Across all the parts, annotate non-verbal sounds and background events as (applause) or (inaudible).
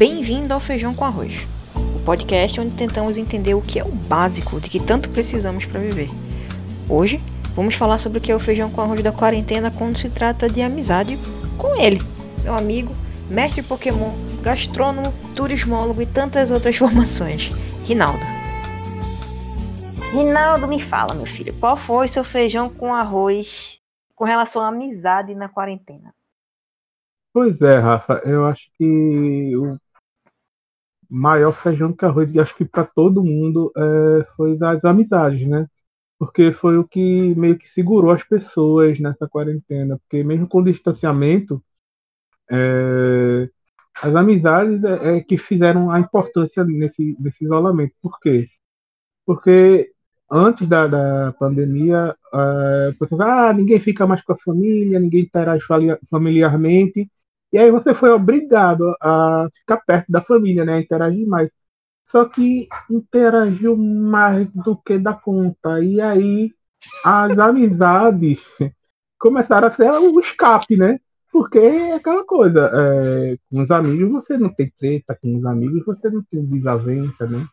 Bem-vindo ao Feijão com Arroz, o podcast onde tentamos entender o que é o básico de que tanto precisamos para viver. Hoje, vamos falar sobre o que é o feijão com arroz da quarentena quando se trata de amizade com ele, meu amigo, mestre Pokémon, gastrônomo, turismólogo e tantas outras (laughs) formações, Rinaldo. Rinaldo, me fala, meu filho, qual foi seu feijão com arroz com relação à amizade na quarentena? Pois é, Rafa, eu acho que o maior feijão com arroz, acho que para todo mundo, é, foi das amizades, né? Porque foi o que meio que segurou as pessoas nessa quarentena. Porque mesmo com o distanciamento, é, as amizades é, é que fizeram a importância nesse, nesse isolamento. Por quê? Porque antes da, da pandemia, é, pessoas, ah, ninguém fica mais com a família, ninguém interage familiarmente. E aí você foi obrigado a ficar perto da família, né? Interagir mais. Só que interagiu mais do que da conta. E aí as amizades (laughs) começaram a ser o escape, né? Porque é aquela coisa, é, com os amigos você não tem treta, com os amigos você não tem desavença, né?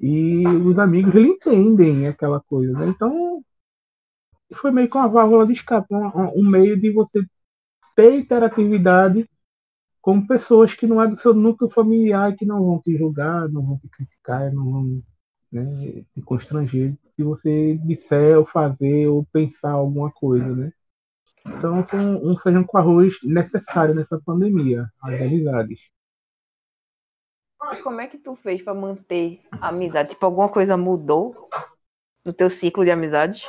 E os amigos eles entendem aquela coisa, né? Então foi meio que uma válvula de escape, um, um meio de você ter interatividade com pessoas que não é do seu núcleo familiar, que não vão te julgar, não vão te criticar, não vão né, te constranger se você disser ou fazer ou pensar alguma coisa, né? Então foi um, um feijão com arroz necessário nessa pandemia, as amizades. Como é que tu fez para manter a amizade? Tipo, alguma coisa mudou no teu ciclo de amizades?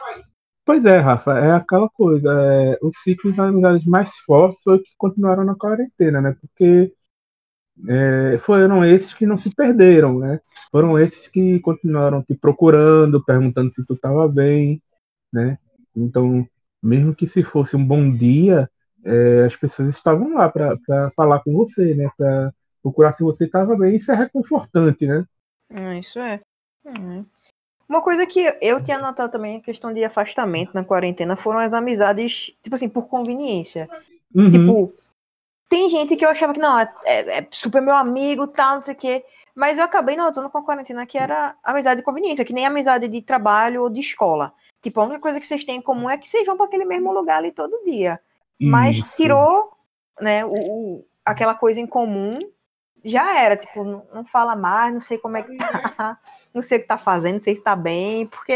Pois é, Rafa, é aquela coisa. É, os ciclos de amizades mais fortes foi que continuaram na quarentena, né? Porque é, foram esses que não se perderam, né? Foram esses que continuaram te procurando, perguntando se tu estava bem, né? Então, mesmo que se fosse um bom dia, é, as pessoas estavam lá para falar com você, né? Para procurar se você estava bem. Isso é reconfortante, né? Ah, isso é. Uhum. Uma coisa que eu tinha notado também, a questão de afastamento na quarentena, foram as amizades, tipo assim, por conveniência. Uhum. Tipo, tem gente que eu achava que não, é, é, é super meu amigo, tal, não sei o quê. Mas eu acabei notando com a quarentena que era amizade de conveniência, que nem amizade de trabalho ou de escola. Tipo, a única coisa que vocês têm em comum é que vocês vão para aquele mesmo lugar ali todo dia. Isso. Mas tirou, né, o, o, aquela coisa em comum já era, tipo, não, fala mais, não sei como é que tá, não sei o que tá fazendo, não sei se tá bem, porque.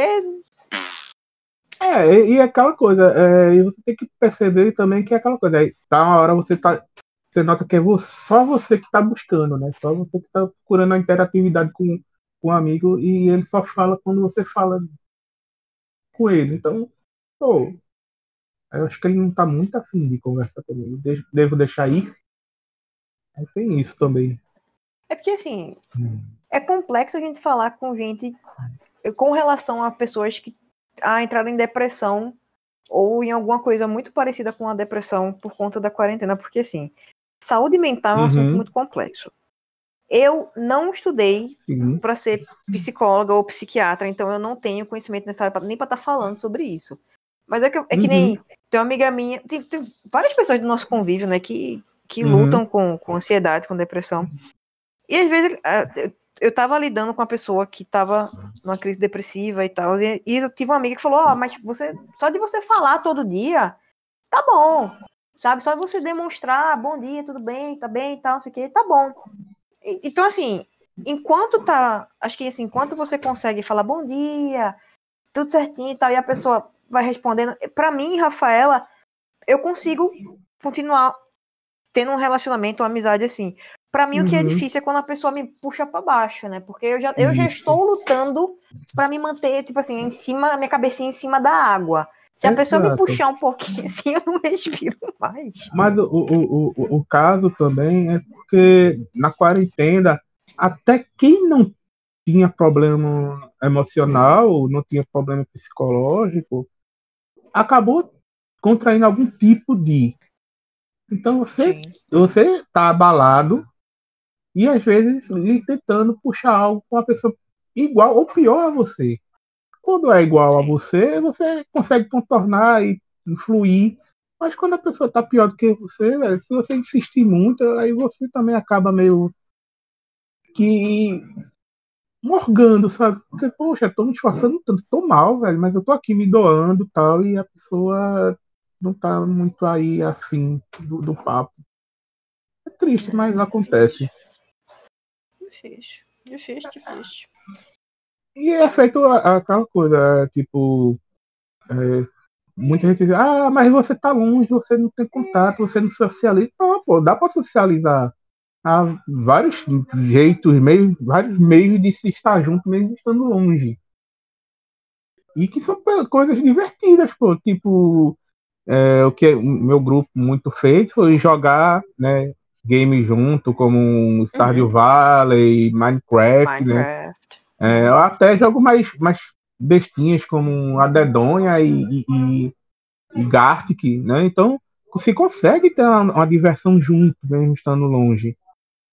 É, e, e aquela coisa, é, e você tem que perceber também que é aquela coisa, aí tá uma hora você tá. Você nota que é você, só você que tá buscando, né? Só você que tá procurando a interatividade com, com o amigo e ele só fala quando você fala com ele. Então, pô, eu acho que ele não tá muito afim de conversar comigo. Devo deixar ir Aí tem isso também. É porque, assim, hum. é complexo a gente falar com gente com relação a pessoas que a entraram em depressão ou em alguma coisa muito parecida com a depressão por conta da quarentena, porque, assim, saúde mental é um uhum. assunto muito complexo. Eu não estudei para ser psicóloga ou psiquiatra, então eu não tenho conhecimento necessário pra, nem para estar tá falando sobre isso. Mas é que, é que uhum. nem tem uma amiga minha, tem, tem, várias pessoas do nosso convívio, né, que que uhum. lutam com, com ansiedade, com depressão. E às vezes eu tava lidando com uma pessoa que tava numa crise depressiva e tal, e, e eu tive uma amiga que falou: Ó, oh, mas você, só de você falar todo dia, tá bom, sabe? Só de você demonstrar, ah, bom dia, tudo bem, tá bem e tal, não sei o que, tá bom. E, então, assim, enquanto tá, acho que assim, enquanto você consegue falar bom dia, tudo certinho e tal, e a pessoa vai respondendo, para mim, Rafaela, eu consigo continuar tendo um relacionamento, uma amizade assim. Para mim, uhum. o que é uhum. difícil é quando a pessoa me puxa para baixo, né? Porque eu já, eu já estou lutando para me manter, tipo assim, em cima, minha cabecinha em cima da água. Se a pessoa me puxar um pouquinho (laughs) assim, eu não respiro mais. Mas o, o, o, o caso também é porque na quarentena, até quem não tinha problema emocional, não tinha problema psicológico, acabou contraindo algum tipo de. Então você, Sim. você tá abalado e às vezes tentando puxar algo com uma pessoa igual ou pior a você. Quando é igual a você, você consegue contornar e fluir. Mas quando a pessoa tá pior do que você, velho, se você insistir muito, aí você também acaba meio que morgando, sabe? Porque, poxa, tô me esforçando tanto, tô mal, velho, mas eu tô aqui me doando tal, e a pessoa não tá muito aí afim do, do papo. É triste, mas acontece. Difícil, difícil, difícil. E é feito aquela coisa, é, tipo. É, muita gente diz, ah, mas você tá longe, você não tem contato, você não socializa. Não, pô, dá pra socializar. Há vários jeitos, meios, vários meios de se estar junto mesmo estando longe. E que são coisas divertidas, pô. Tipo, é, o que o meu grupo muito fez foi jogar né, games junto, como Stardew uhum. Valley, Minecraft, né? Minecraft. né? É, eu até jogo mais, mais bestinhas como a Dedonha e, e, e Gartic, né? Então se consegue ter uma, uma, diversão junto, mesmo estando longe,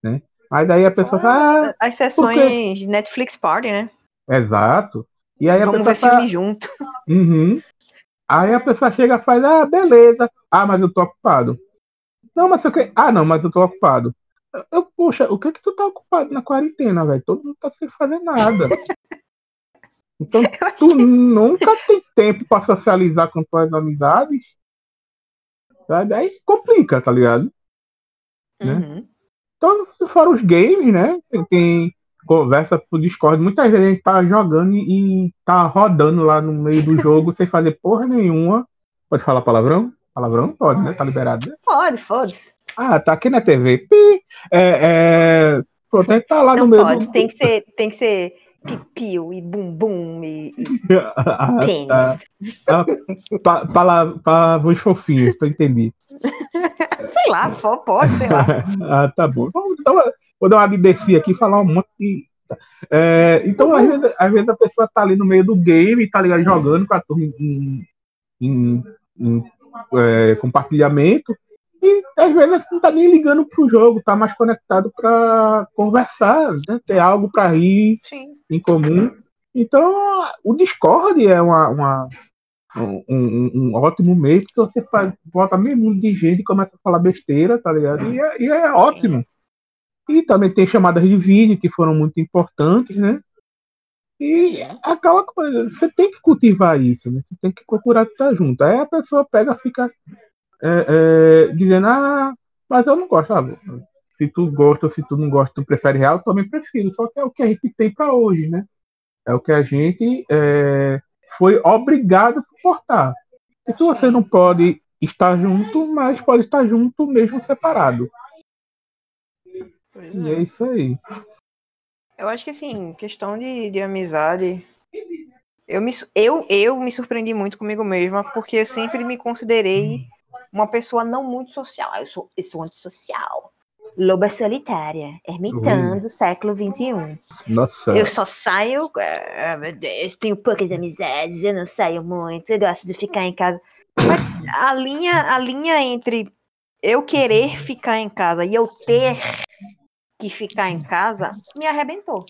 né? Mas daí a pessoa fala. Ah, As sessões de Netflix Party, né? Exato. E aí Vamos a pessoa ver fala, filme junto. Uhum. Aí a pessoa chega e faz, ah, beleza. Ah, mas eu tô ocupado. Não, mas eu que... Ah, não, mas eu tô ocupado. Eu, poxa, o que é que tu tá ocupado na quarentena, velho? Todo mundo tá sem fazer nada. (laughs) Então, tu nunca tem tempo para socializar com tuas amizades. Sabe? Aí complica, tá ligado? Né? Uhum. Né? Então, fora os games, né? Tem, tem, conversa pro Discord. Muitas vezes a gente tá jogando e, tá rodando lá no meio do jogo sem fazer porra nenhuma. Pode falar palavrão? Palavrão? Pode, né? Tá liberado, né? Pode, foda-se. Ah, tá aqui na TV. Pi! É, é... Pronto, a gente tá lá Não no meio pode, do... tem que ser, tem que ser pipiu e bumbum e, e (laughs) ah, pênis. Tá. Ah, pa, palavras fofinhas, tô entendi. (laughs) sei lá, pode, sei lá. (laughs) ah, tá bom. Vou dar uma, vou dar uma aqui e falar um monte de. É, então, às vezes, às vezes, a pessoa tá ali no meio do game, tá ligado, jogando com a turma em, em, em é, compartilhamento, e às vezes não tá nem ligando pro jogo, tá mais conectado para conversar, né? ter algo para rir Sim. em comum. Então, o Discord é uma, uma um, um, um, ótimo meio que você faz, bota meio mundo de gente e começa a falar besteira, tá ligado? E é, e é ótimo. E também tem chamadas de vídeo que foram muito importantes, né? E aquela coisa, você tem que cultivar isso, né? Você tem que procurar estar junto. Aí a pessoa pega, fica é, é, dizendo, ah, mas eu não gosto. Ah, se tu gosta ou se tu não gosta, tu prefere real, eu também prefiro. Só que é o que a gente tem para hoje, né? É o que a gente é, foi obrigado a suportar. E se você não pode estar junto, mas pode estar junto mesmo separado. E é isso aí. Eu acho que assim, questão de, de amizade. Eu me, eu, eu me surpreendi muito comigo mesma, porque eu sempre me considerei uma pessoa não muito social. Eu sou, eu sou antissocial. Loba solitária, ermitando, século XXI. Nossa. Eu só saio. Ah, meu Deus, tenho poucas amizades, eu não saio muito, eu gosto de ficar em casa. Mas a linha, a linha entre eu querer ficar em casa e eu ter que ficar em casa me arrebentou.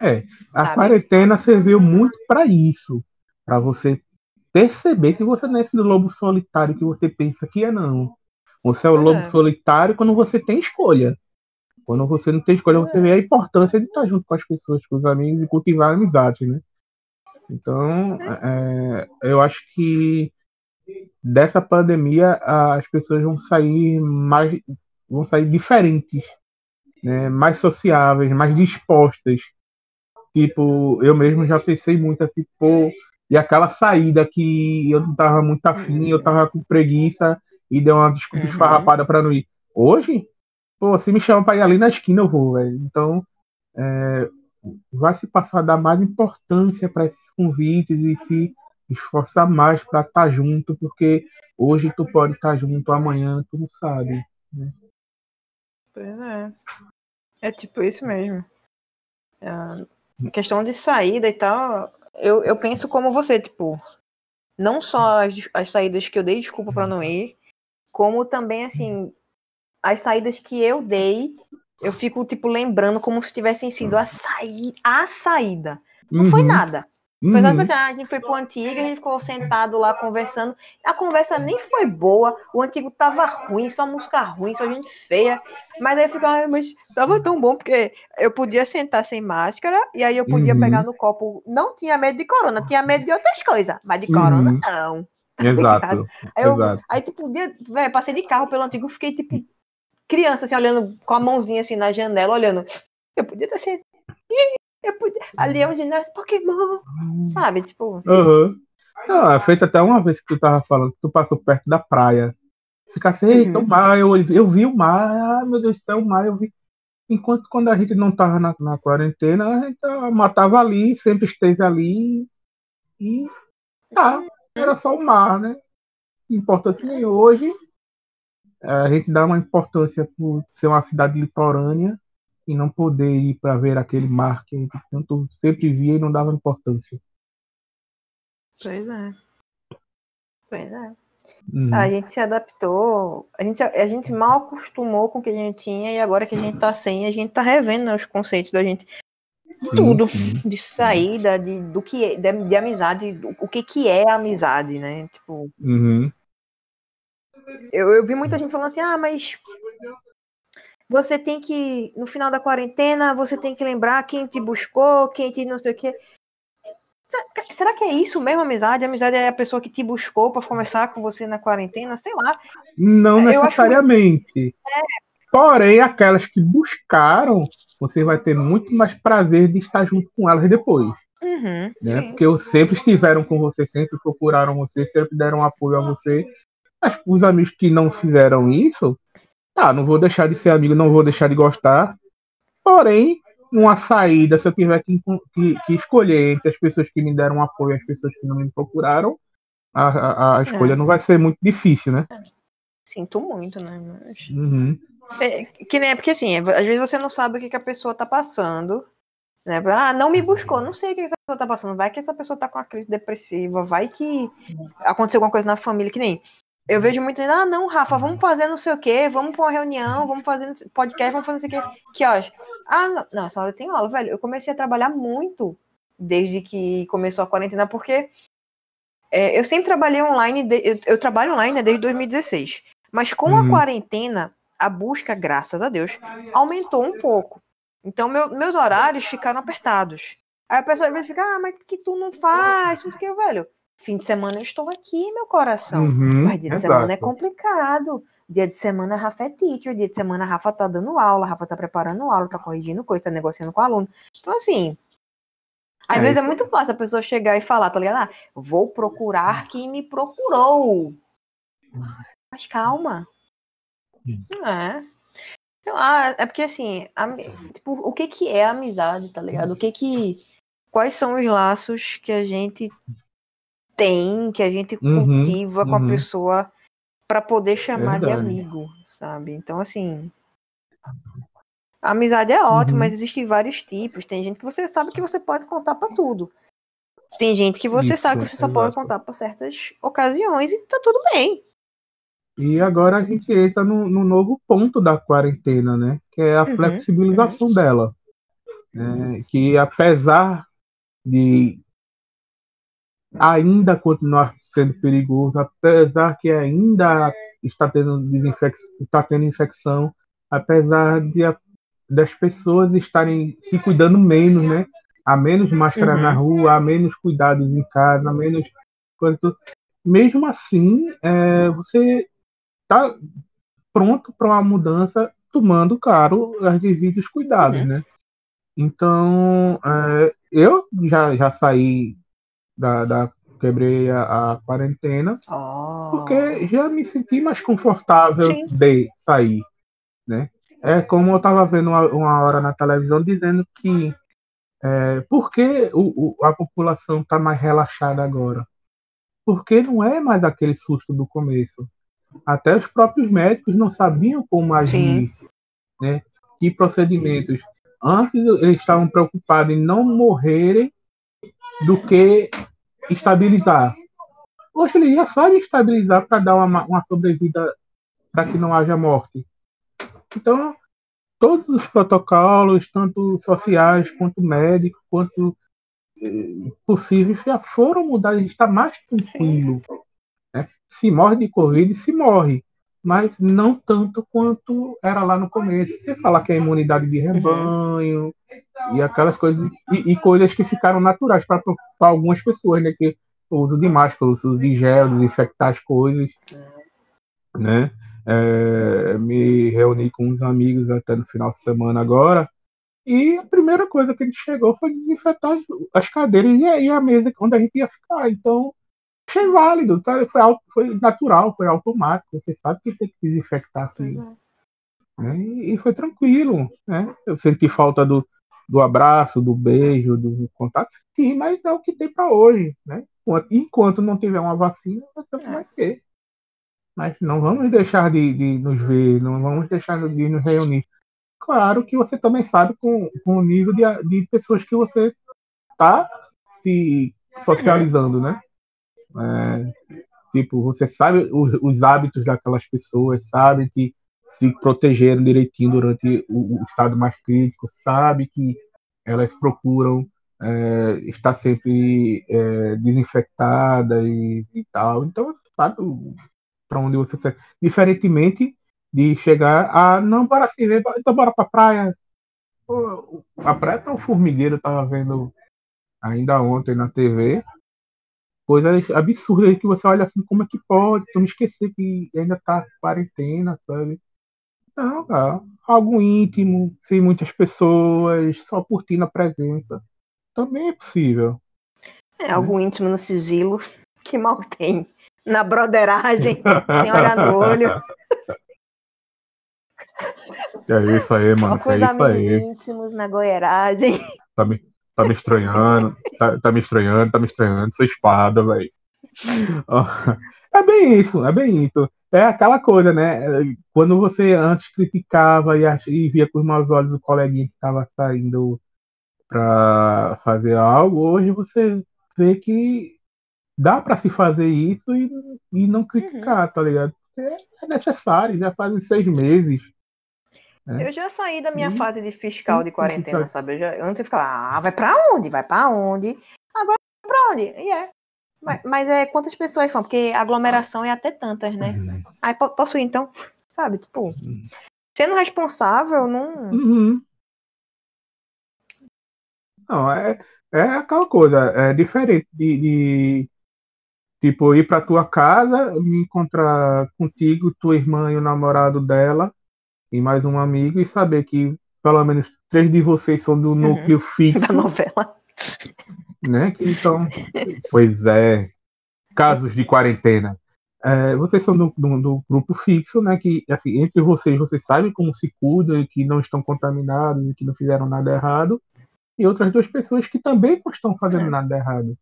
É, a sabe? quarentena serviu muito para isso, para você perceber que você não é esse lobo solitário que você pensa que é, não. Você é o lobo é. solitário quando você tem escolha. Quando você não tem escolha, é. você vê a importância de estar junto com as pessoas, com os amigos e cultivar a amizade, né? Então, é, eu acho que dessa pandemia as pessoas vão sair mais, vão sair diferentes, né? mais sociáveis, mais dispostas. Tipo, eu mesmo já pensei muito assim, pô, e aquela saída que eu não tava muito afim, eu tava com preguiça e deu uma desculpa uhum. esfarrapada pra não ir. Hoje, pô, se me chama pra ir ali na esquina, eu vou, velho. Então, é, vai se passar a dar mais importância para esses convites e se esforçar mais para estar tá junto, porque hoje tu pode estar tá junto, amanhã tu não sabe. Né? Pois é. É tipo isso mesmo. É, questão de saída e tal, eu, eu penso como você, tipo, não só as, as saídas que eu dei desculpa para não ir, como também, assim, as saídas que eu dei, eu fico, tipo, lembrando como se tivessem sido a, saí a saída. Não uhum. foi nada. Uhum. Foi só assim, ah, a gente foi pro antigo, a gente ficou sentado lá conversando. A conversa nem foi boa, o antigo tava ruim, só música ruim, só gente feia. Mas aí ficava, mas tava tão bom, porque eu podia sentar sem máscara, e aí eu podia uhum. pegar no copo. Não tinha medo de corona, tinha medo de outras coisas, mas de corona uhum. não. (laughs) Exato. Aí, eu, exato. aí, tipo, um dia, véio, passei de carro pelo antigo, fiquei, tipo, criança, assim, olhando com a mãozinha assim na janela, olhando. Eu podia estar. Eu podia... Ali é um ginásio Pokémon, sabe? Tipo. Uhum. Não, é feito até uma vez que tu tava falando, tu passou perto da praia. Ficasse, eita, uhum. o mar, eu, eu vi o mar, ah, meu Deus do céu, o mar, eu vi. Enquanto quando a gente não tava na, na quarentena, a gente matava ali, sempre esteve ali. E tá, era só o mar, né? Importância nem hoje. A gente dá uma importância por ser uma cidade litorânea e não poder ir para ver aquele mar que tanto sempre via e não dava importância. Pois é. Pois é. Uhum. A gente se adaptou, a gente, a gente mal acostumou com o que a gente tinha e agora que a gente tá sem, a gente tá revendo né, os conceitos da gente. De tudo. Sim. De saída, de, do que é, de, de amizade, do, o que, que é amizade, né? Tipo. Uhum. Eu, eu vi muita gente falando assim, ah, mas você tem que, no final da quarentena, você tem que lembrar quem te buscou, quem te não sei o quê. Será que é isso mesmo, amizade? A amizade é a pessoa que te buscou para conversar com você na quarentena? Sei lá. Não necessariamente. Que... É. Porém, aquelas que buscaram, você vai ter muito mais prazer de estar junto com elas depois. Uhum, né? Porque sempre estiveram com você, sempre procuraram você, sempre deram apoio a você. Mas os amigos que não fizeram isso, tá, não vou deixar de ser amigo, não vou deixar de gostar. Porém, uma saída, se eu tiver que, que, que escolher entre as pessoas que me deram apoio e as pessoas que não me procuraram, a, a, a escolha é. não vai ser muito difícil, né? Sinto muito, né? Mas... Uhum. É, que nem é porque assim, às vezes você não sabe o que, que a pessoa tá passando. Né? Ah, não me buscou, não sei o que essa pessoa tá passando. Vai que essa pessoa tá com uma crise depressiva, vai que aconteceu alguma coisa na família, que nem eu vejo muito ah, não, Rafa, vamos fazer não sei o quê, vamos para uma reunião, vamos fazer podcast, vamos fazer não sei o quê. Que horas? Ah, não, não, essa hora tem aula, velho. Eu comecei a trabalhar muito desde que começou a quarentena, porque é, eu sempre trabalhei online, de, eu, eu, trabalho online né, desde 2016. Mas com uhum. a quarentena, a busca, graças a Deus, aumentou um pouco. Então, meu, meus horários ficaram apertados. Aí a pessoa às vezes fica, ah, mas que tu não faz? Não sei o que, velho. Fim de semana eu estou aqui, meu coração. Uhum, Mas dia de exato. semana é complicado. Dia de semana a Rafa é teacher, dia de semana a Rafa tá dando aula, a Rafa tá preparando aula, tá corrigindo coisa, tá negociando com o aluno. Então, assim, às é, vezes é muito fácil a pessoa chegar e falar, tá ligado? Ah, vou procurar quem me procurou. Mas calma. É. Sei lá, é porque assim, a, tipo, o que que é amizade, tá ligado? O que que. Quais são os laços que a gente tem, que a gente uhum, cultiva com uhum. a pessoa para poder chamar Verdade. de amigo, sabe? Então, assim. A amizade é ótima, uhum. mas existem vários tipos. Tem gente que você sabe que você pode contar para tudo. Tem gente que você Isso, sabe que você só pode contar para certas ocasiões e tá tudo bem. E agora a gente entra no, no novo ponto da quarentena, né? Que é a uhum, flexibilização uhum. dela. É, que apesar de ainda continuar sendo perigoso, apesar que ainda está tendo, está tendo infecção, apesar de das pessoas estarem se cuidando menos, né? Há menos máscara uhum. na rua, há menos cuidados em casa, há menos quanto. Mesmo assim, é, você está pronto para uma mudança, tomando, claro, os devidos cuidados, uhum. né? Então, é, eu já, já saí da, da quebrei a, a quarentena, oh. porque já me senti mais confortável Sim. de sair, né? É como eu estava vendo uma, uma, hora na televisão dizendo que é, por que o, o, a população está mais relaxada agora? Porque não é mais aquele susto do começo. Até os próprios médicos não sabiam como agir, Sim. né? Que procedimentos. Antes eles estavam preocupados em não morrerem do que estabilizar. Hoje ele já sabe estabilizar para dar uma, uma sobrevida para que não haja morte. Então, todos os protocolos, tanto sociais quanto médicos, quanto eh, possíveis já foram mudadas, a gente está mais tranquilo. Né? Se morre de Covid, se morre, mas não tanto quanto era lá no começo. Você falar que é imunidade de rebanho e aquelas coisas, e, e coisas que ficaram naturais para algumas pessoas, né? Que o uso de máscara, o uso de gel, desinfectar as coisas, né? É, me reuni com uns amigos até no final de semana agora, e a primeira coisa que gente chegou foi desinfetar as cadeiras e a mesa onde a gente ia ficar. Então, achei válido, tá? foi, foi natural, foi automático. Você sabe que tem que desinfectar aquilo. Né? E, e, foi tranquilo. Né? Eu senti falta do, do abraço, do beijo, do contato, sim, mas é o que tem para hoje. Né? Enquanto não tiver uma vacina, vai ter. Mas não vamos deixar de, de nos ver, não vamos deixar de nos reunir. Claro que você também sabe com, com o nível de, de pessoas que você está se socializando, né? É, tipo, você sabe os, os, hábitos daquelas pessoas, sabe que se protegeram direitinho durante o, o estado mais crítico, sabe que elas procuram é, estar sempre é, desinfectada e, e, tal. Então, sabe para onde você está. Diferentemente de chegar a não bora se ver, então bora pra praia. A praia tá um formigueiro, eu tava vendo ainda ontem na TV. Coisas absurdas que você olha assim, como é que pode? Eu me esquecer que ainda tá quarentena, sabe? Não, cara. Algo íntimo, sem muitas pessoas, só curtindo a presença. Também é possível. É, algo né? íntimo no sigilo, que mal tem. Na broderagem, sem olhar no olho. (laughs) É isso aí, mano. Só com é isso aí. íntimos na goiaragem. Me, tá me estranhando, tá, tá me estranhando, tá me estranhando, sua espada, velho. (laughs) É bem isso, é bem isso. É aquela coisa, né? Quando você antes criticava e, e via com os maus olhos o coleguinha que estava saindo para fazer algo, hoje você vê que dá para se fazer isso e, e não criticar, uhum. tá ligado? Porque é necessário, já fazem seis meses é. Eu já saí da minha hum. fase de fiscal de (laughs) quarentena, sabe? Eu já, antes eu ficava, ah, vai pra onde? Vai pra onde? Agora vai pra onde? E é. Mas, mas, é quantas pessoas são? Porque aglomeração é até tantas, né? Uhum. Aí posso ir então? Sabe? Tipo, uhum. sendo responsável, não. Uhum. Não, é, é aquela coisa, é diferente de, de tipo, ir pra tua casa, me encontrar contigo, tua irmã e o namorado dela, e mais um amigo e saber que pelo menos três de vocês são do uhum. núcleo uhum. (laughs) fixo. Da novela. Né? Que então, pois é, casos de quarentena. É, vocês são do, do, do, grupo fixo, né? Que assim, entre vocês, vocês sabem como se cuidam e que não estão contaminados e que não fizeram nada errado. E outras duas pessoas que também não estão fazendo é. nada errado.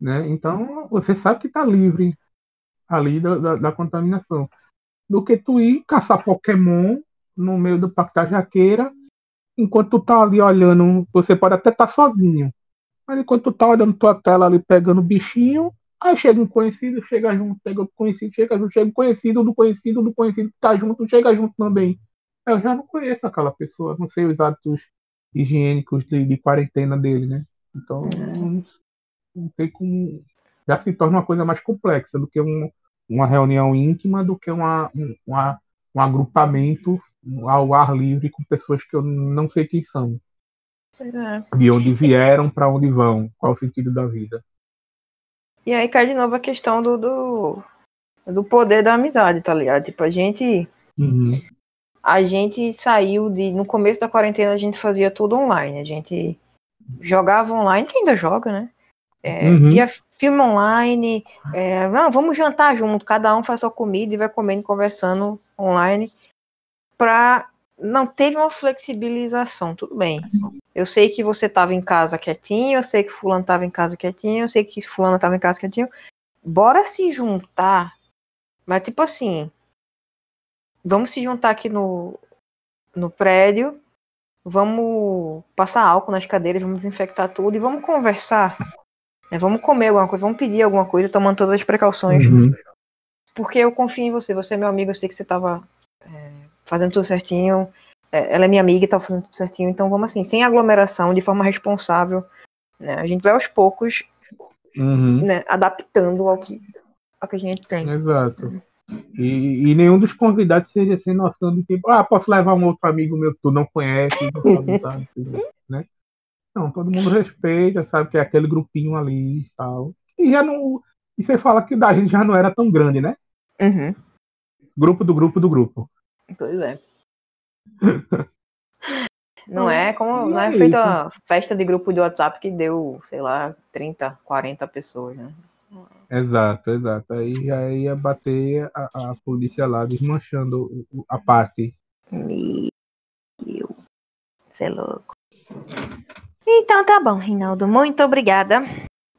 Né? Então, você sabe que está livre ali da, da, da contaminação do que tu ir caçar Pokémon no meio do Parque da Jaqueira, enquanto tu tá ali olhando, você pode até estar tá sozinho, mas enquanto tu tá olhando tua tela ali pegando bichinho, aí chega um conhecido, chega junto, pega outro conhecido, chega junto, chega um conhecido do conhecido do conhecido que tá junto, chega junto também. Eu já não conheço aquela pessoa, não sei os hábitos higiênicos de, de quarentena dele, né? Então, não, não tem como. Já se torna uma coisa mais complexa do que um, uma reunião íntima do que uma, uma, um agrupamento ao ar livre com pessoas que eu não sei quem são. É. De onde vieram, para onde vão, qual o sentido da vida. E aí cai de novo a questão do, do, do poder da amizade, tá ligado? Tipo, a gente. Uhum. A gente saiu de. No começo da quarentena a gente fazia tudo online. A gente jogava online, que ainda joga, né? É, uhum. Via filme online, é, não, vamos jantar junto, cada um faz sua comida e vai comendo, conversando online, pra não teve uma flexibilização, tudo bem. Eu sei que você estava em casa quietinho, eu sei que fulano estava em casa quietinho, eu sei que fulano estava em casa quietinho. Bora se juntar, mas tipo assim, vamos se juntar aqui no, no prédio, vamos passar álcool nas cadeiras, vamos desinfectar tudo e vamos conversar é, vamos comer alguma coisa, vamos pedir alguma coisa, tomando todas as precauções. Uhum. Porque eu confio em você, você é meu amigo, eu sei que você estava é, fazendo tudo certinho. É, ela é minha amiga e estava fazendo tudo certinho. Então vamos assim, sem aglomeração, de forma responsável. Né? A gente vai aos poucos Uhum. né, adaptando ao que, ao que a gente tem. Exato. E, e nenhum dos convidados seja sem noção do tipo, ah, posso levar um outro amigo meu que tu não conhece, não sabe, sabe, (laughs) né? Não, todo mundo respeita, sabe que é aquele grupinho ali e tal. E já não. E você fala que da gente já não era tão grande, né? Uhum. Grupo do grupo do grupo. Pois é. (laughs) Não é como E não é é feita festa de grupo de WhatsApp que deu, sei lá, 30, 40 pessoas, né? Exato, exato. Aí já ia bater a, a polícia lá desmanchando a parte. Meu, você é louco. Então tá bom, Reinaldo. Muito obrigada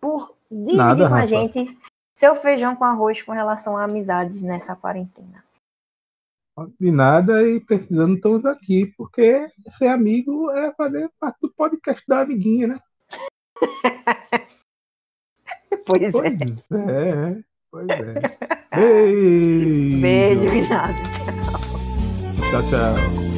por dividir Nada, com a Rafa. gente seu feijão com arroz com relação a amizades nessa quarentena. De nada e precisando estamos aqui, porque ser amigo é fazer parte do podcast da amiguinha, né? (laughs) Pois é. Pois é, pois é. Beijo. Beijo, Reinaldo. Tchau, tchau.